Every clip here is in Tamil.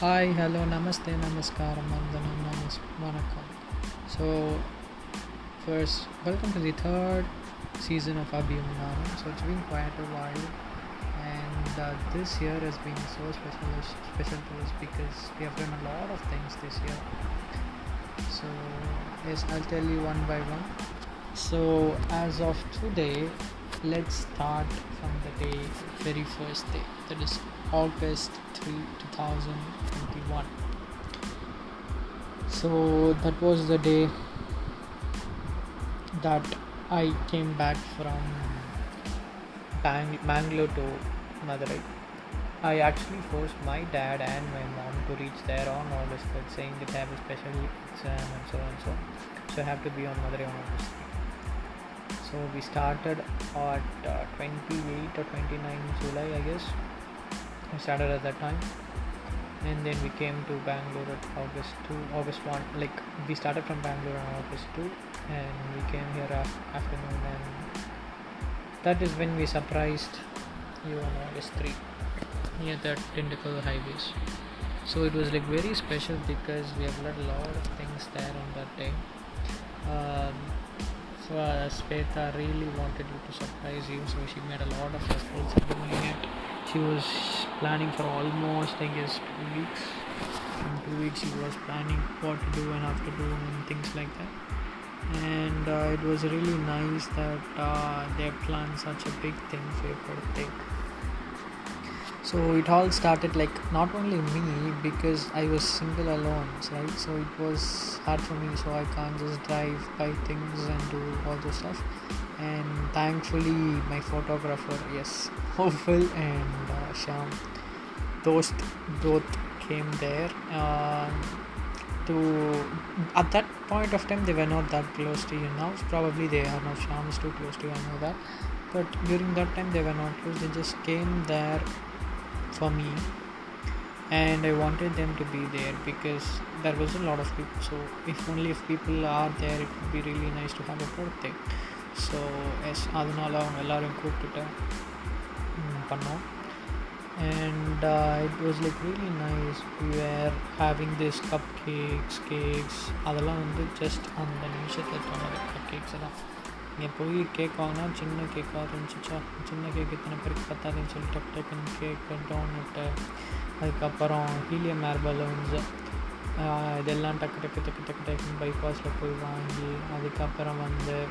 Hi, hello, namaste, vandanam, namas, vanakkam. So, first, welcome to the third season of Abhimanam. So, it's been quite a while, and uh, this year has been so special, special to us because we have done a lot of things this year. So, yes, I'll tell you one by one. So, as of today, let's start from the day, very first day, that is August 3, 2021. So, that was the day that I came back from Bang- Bangalore to Madurai. I actually forced my dad and my mom to reach there on August 3rd, saying that I have a special exam and so on and so. on. So I have to be on Madurai on August 3rd. So we started at uh, 28 or 29 July, I guess. We started at that time, and then we came to Bangalore at August 2, August 1. Like we started from Bangalore on August 2, and we came here af- afternoon, and that is when we surprised you on August 3 near that Tindakal highways. So it was like very special because we have learned a lot of things there on that day. Um, so uh, Sveta really wanted you to surprise you, so she made a lot of efforts in doing it. She was planning for almost, I guess, two weeks. In two weeks, she was planning what to do and how to do and things like that. And uh, it was really nice that uh, they planned such a big thing for your birthday so it all started like not only me because i was single alone right so it was hard for me so i can't just drive buy things and do all those stuff and thankfully my photographer yes hopeful and uh, sham those both came there um, to at that point of time they were not that close to you now. Probably they are now sham is too close to you i know that. But during that time they were not close they just came there for me. And i wanted them to be there because there was a lot of people so if only if people are there it would be really nice to have a birthday so yes அதனால அவங்க எல்லோரையும் கூப்பிட்டுட்டு பண்ணோம். And it was like really nice nice. Having this cupcakes cakes அதெல்லாம் வந்து ஜஸ்ட் அந்த நிமிஷத்தில் தோணுது. கப் கேக்ஸ் எல்லாம். நீங்கள் போய் கேக் வாங்கினா சின்ன கேக்காக இருந்துச்சுச்சா? சின்ன கேக் இத்தனை பேருக்கு பத்தாதுன்னு சொல்லி டக் டக்குன்னு கேக்கு டோனட்டு அதுக்கப்புறம் ஹீலியம் ஏர் பலூன்ஸு இதெல்லாம் டக்கு டக்கு டக்கு டக்கு டக்குன்னு பைபாஸில் போய் வாங்கி அதுக்கப்புறம் வந்து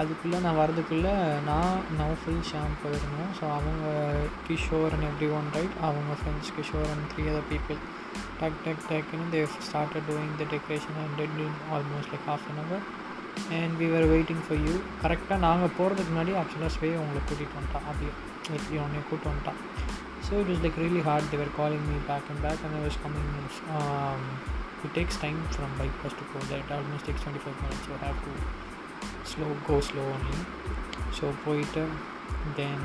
அதுக்குள்ளே நான் வரதுக்குள்ளே நான் நௌஃபுல் ஷாம் போயிருந்தோம் ஸோ அவங்க Kishore and every one right அவங்க friends Kishore and three other people டக் டக் டக்குன்னு they started doing the decoration and did in almost like half an hour and we are waiting for you கரெக்டாக நாங்கள் போகிறதுக்கு முன்னாடி ஆக்சுவலாக ஸ்வே உங்களை கூட்டிகிட்டு வந்துட்டான் அப்படியே. லைக் உன்னை கூப்பிட்டு வந்துட்டான் so it is like really hard they were calling me back and back and I was coming it takes time from bike first go there. It almost takes 25 minutes so I do slow go slow only so போயிட்டு then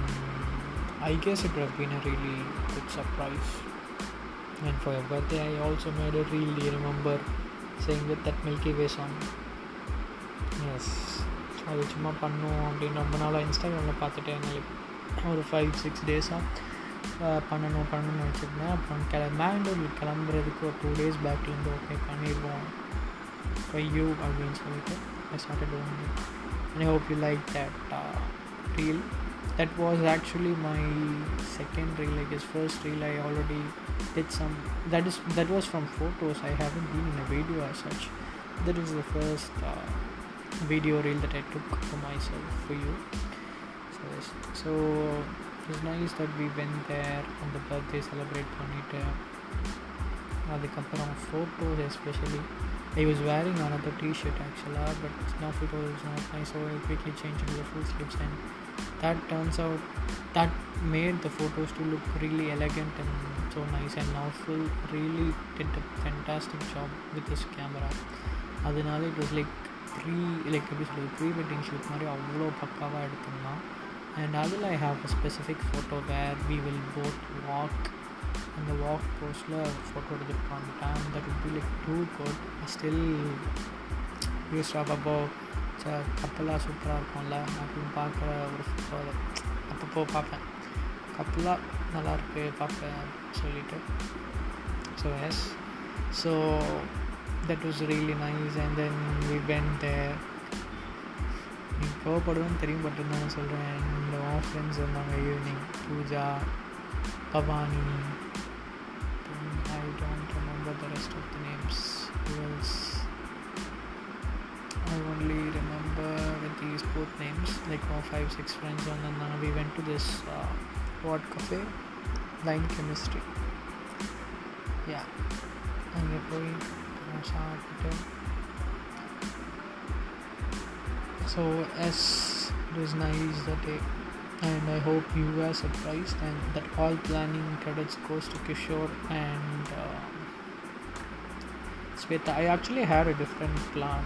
I guess it would have been a really good surprise and for your birthday I also made a reel do you remember saying with that Milky Way song yes அது சும்மா பண்ணும் அப்படின்னு ரொம்ப நாளாக இன்ஸ்டாகிராமில் பார்த்துட்டேன் like ஒரு ஃபைவ் சிக்ஸ் டேஸாக பண்ணணும் பண்ணணும்னு வச்சுருந்தேன் அப்புறம் கிள மேங்களூர் கிளம்புறதுக்கு ஒரு டூ டேஸ் பேக்லேருந்து ஓகே பண்ணிடுவோம் for you அப்படின்னு சொல்லிட்டு I started doing it and I hope you like that uh, reel that was actually my second reel I guess first reel I already did some that is that was from photos I haven't been in a video as such that is the first uh, video reel that I took for myself for you so yes. so it was nice that we went there on the birthday celebrate பண்ணிட்டு அதுக்கப்புறம் photos especially I was wearing another t-shirt actually but now photo is not nice so I quickly changed into the full sleeves and that turns out that made the photos to look really elegant and so nice and now full really did a fantastic job with this camera அதனால it was like free like எப்படி சொல்கிறது ப்ரீ வெட்டிங் ஷூட் மாதிரி அவ்வளோ பக்காவாக எடுத்திருந்தான் அண்ட் அதில் I have a specific photo where we will boat walk அந்த வாக் போஸ்டில் ஃபோட்டோ எடுத்துகிட்டு வந்துட்டேன் that would be like too good still use of அப்போ கப்பலாக சூப்பராக இருக்கும்ல. அப்படின்னு பார்க்குற ஒரு ஃபோட்டோ அப்பப்போ பார்ப்பேன். கப்பலாக நல்லாயிருக்கு பார்ப்பேன் சொல்லிட்டு. So yes so that was really nice and then we went there. நீ கோவப்படுவேன்னு தெரியும் பட் நான் சொல்கிறேன் என்னோட ஃப்ரெண்ட்ஸ் இருந்தாங்க. Evening Pooja Bhavani both names, like uh, five, six friends, and then uh, we went to this uh, what cafe, Line Chemistry. Yeah, and we going So S was nice that day, and I hope you were surprised, and that all planning credits goes to Kishore and. Uh, Sveta, I actually had a different plan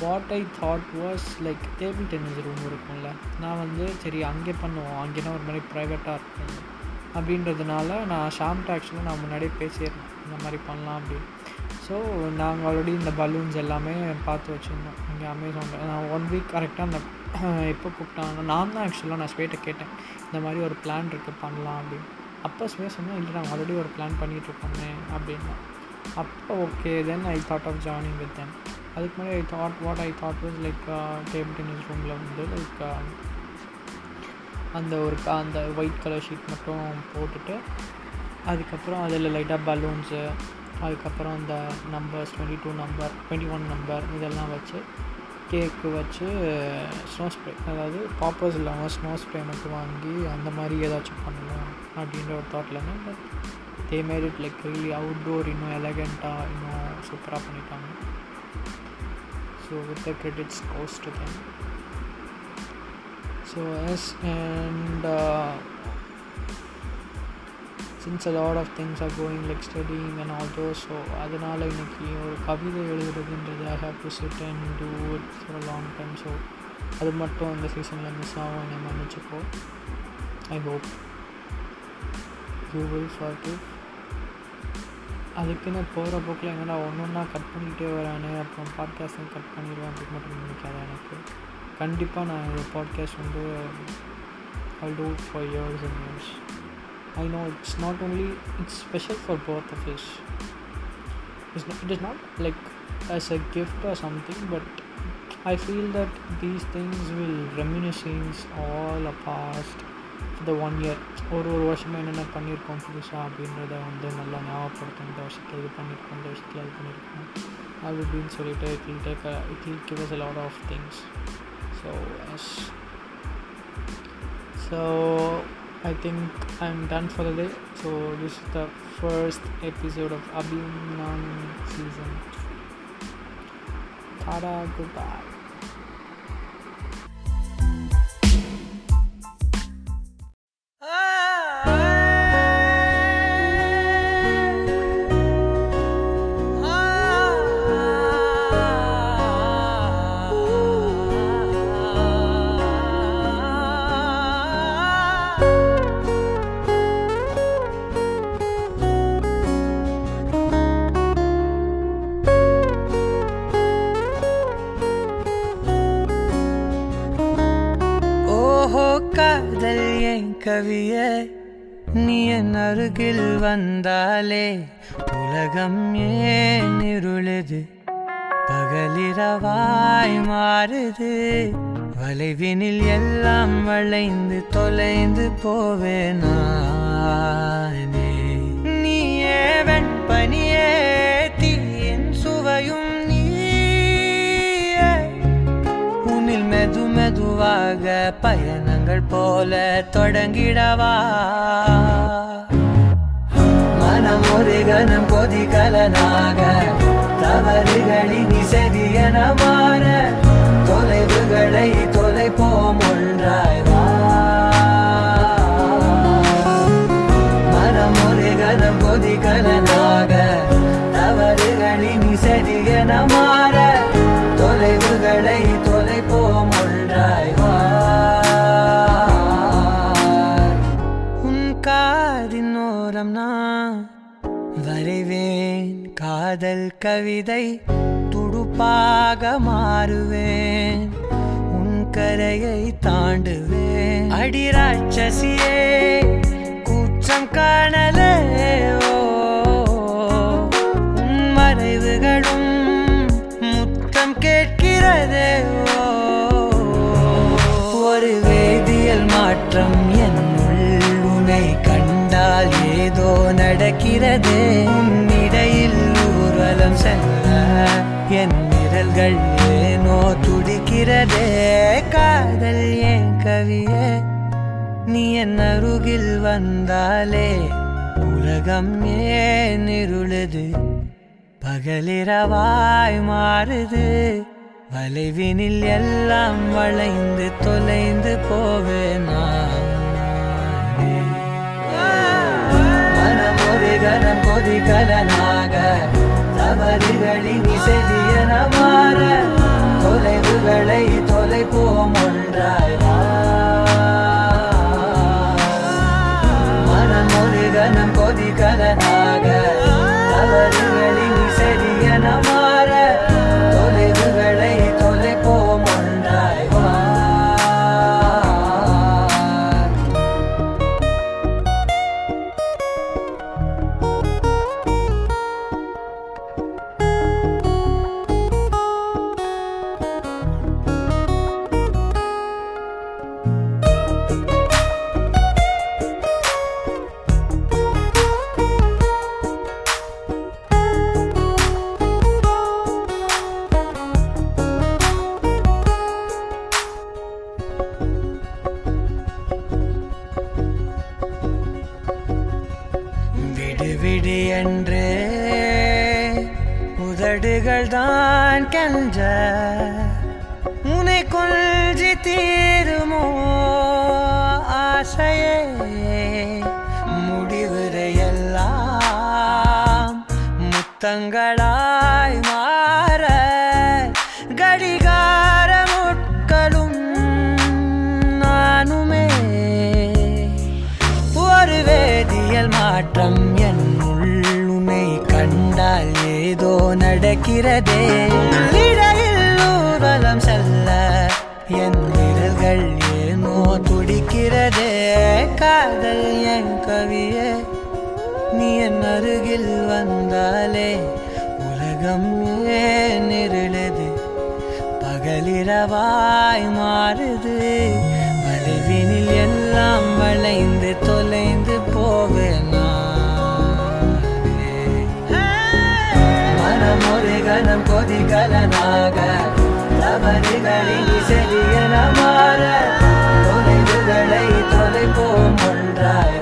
what I thought was like table tennis room இருக்கும்ல. நான் வந்து சரி அங்கே பண்ணுவோம். அங்கேனா ஒரு மாதிரி ப்ரைவேட்டாக இருக்கும். அப்படின்றதுனால நான் ஷாம்ட் ஆக்சுவலாக நான் முன்னாடியே பேசியிருந்தேன் இந்த மாதிரி பண்ணலாம் அப்படின்னு. ஸோ நாங்கள் ஆல்ரெடி இந்த பலூன்ஸ் எல்லாமே பார்த்து வச்சுருந்தோம். இங்கே அமேசானில் நான் ஒன் வீக் கரெக்டாக அந்த எப்போ கூப்பிட்டாங்க? நான் தான் ஆக்சுவலாக நான் ஸ்வேட்டை கேட்டேன். இந்த மாதிரி ஒரு பிளான் இருக்குது பண்ணலாம் அப்படின்னு. அப்போ ஸ்வே சொன்னால் இல்லை நாங்கள் ஆல்ரெடி ஒரு பிளான் பண்ணிகிட்ருக்கோமே அப்படின்னா. அப்போ okay then I thought of joining with then அதுக்கு முன்னாடி I thought what I thought was like table tennis ரூமில் வந்து லைக் uh, அந்த ஒரு அந்த ஒயிட் கலர் ஷீட் மட்டும் போட்டுட்டு அதுக்கப்புறம் அதில் லைட்டாக பலூன்ஸு அதுக்கப்புறம் அந்த numbers twenty two number twenty one number இதெல்லாம் வச்சு கேக்கு வச்சு ஸ்னோ ஸ்ப்ரே அதாவது பாப்பர்ஸ் இல்லாமல் ஸ்னோ ஸ்ப்ரே மட்டும் வாங்கி அந்த மாதிரி ஏதாச்சும் பண்ணலாம் அப்படின்ற ஒரு தாட்டில் but they made it like really outdoor இன்னும் எலகண்ட்டாக இன்னும் சூப்பராக பண்ணிட்டாங்க. So with the credits goes to so yes and since a lot of things are going like studying and all though so அதனால் இன்றைக்கி ஒரு கவிதை எழுதுறதுன்றது I have to sit and do it for long time so அது மட்டும் இந்த சீசனில் மிஸ் ஆகும் என்னை மன்னிச்சுக்கோ. I hope you will forgive அதுக்குன்னு போகிற போக்கில் எங்கன்னா ஒன்று ஒன்றா கட் பண்ணிக்கிட்டே வரானே அப்புறம் பாட்காஸ்ட்டும் கட் பண்ணிடுவேன் அப்படின்னு மட்டும் நினைக்காத எனக்கு கண்டிப்பாக நான் இந்த பாட்காஸ்ட் வந்து I do for years and years I know it's not only it's special for both of us. It's not, it is not like as a gift or something, but I feel that these things will reminiscence all a past for the one year. ஒரு ஒரு வருஷமாக என்னென்ன பண்ணியிருக்கோம் புதுசாக அப்படின்றத வந்து நல்லா ஞாபகப்படுத்தும் இந்த வருஷத்தில் இது பண்ணியிருக்கோம் இந்த வருஷத்தில் இது பண்ணியிருக்கோம் அது அப்படின்னு சொல்லிட்டு it will take it will give us a lot of things so yes so I think I'm done for the day. So this is the first episode of Abhiman season. Tada, goodbye. ஓஹோ வந்தாலே உலகம் ஏன் இருளுது? பகலிரவாய் மாறுது. வளைவினில் எல்லாம் வளைந்து தொலைந்து போவேனானே நீயே வெண்பனியே தீயின் சுவையும் நீயே. உன்னில் மெது மெதுவாக பயணங்கள் போல தொடங்கிடவா? ஒரு கணம் கொதிகலனாக தவறுகளின் இசையன மாற தொலைவுகளை தொலைப்போம் ஒன்றாய் விதை துடுப்பாக மாறுவேன். உன் கரையை தாண்டுவேன். அடிராட்சசியே கூச்சம் காணலே உன் மறைவுகளும் முத்தம் கேட்கிறதே ஒரு வேதியியல் மாற்றம் என் உன்னை கண்டால் ஏதோ நடக்கிறதே. ஊர்வலம் செல்ல என் விரல்கள் ஏனோ துடிக்கிறதே. காதல் ஏன் கவியே நீ என் அருகில் வந்தாலே. உலகம் ஏன் இருளுது? பகலிரவாய் மாறுது. வளைவினில் எல்லாம் வளைந்து தொலைந்து போவேனா மனம் ஒரு கணம் கொதிகலனாக தவறுகளின் இசையன மாற தொலைவுகளை தொலைப்போம் ஒன்றாய். விடு விடு என்று. உதடுகள் தான் கெஞ்ச. உனை கொஞ்சி தீருமோ ஆசையே. முடிவுரை எல்லாம் நடக்கிறதே இடையில் ஊர்வலம் செல்ல என் விரல்கள் ஏனோ துடிக்கிறதே. காதல் என் கவியே நீ என் அருகில் வந்தாலே உலகம் ஏன் இருளது? பகலிரவாய் மாறுது வளைவினில் எல்லாம் வளைந்து தொலைந்து கொதிகலம் கொதிகலனாக தவறுகளில் செலியன மாற தொலைவுகளை தொலைப்போம் ஒன்றாய்.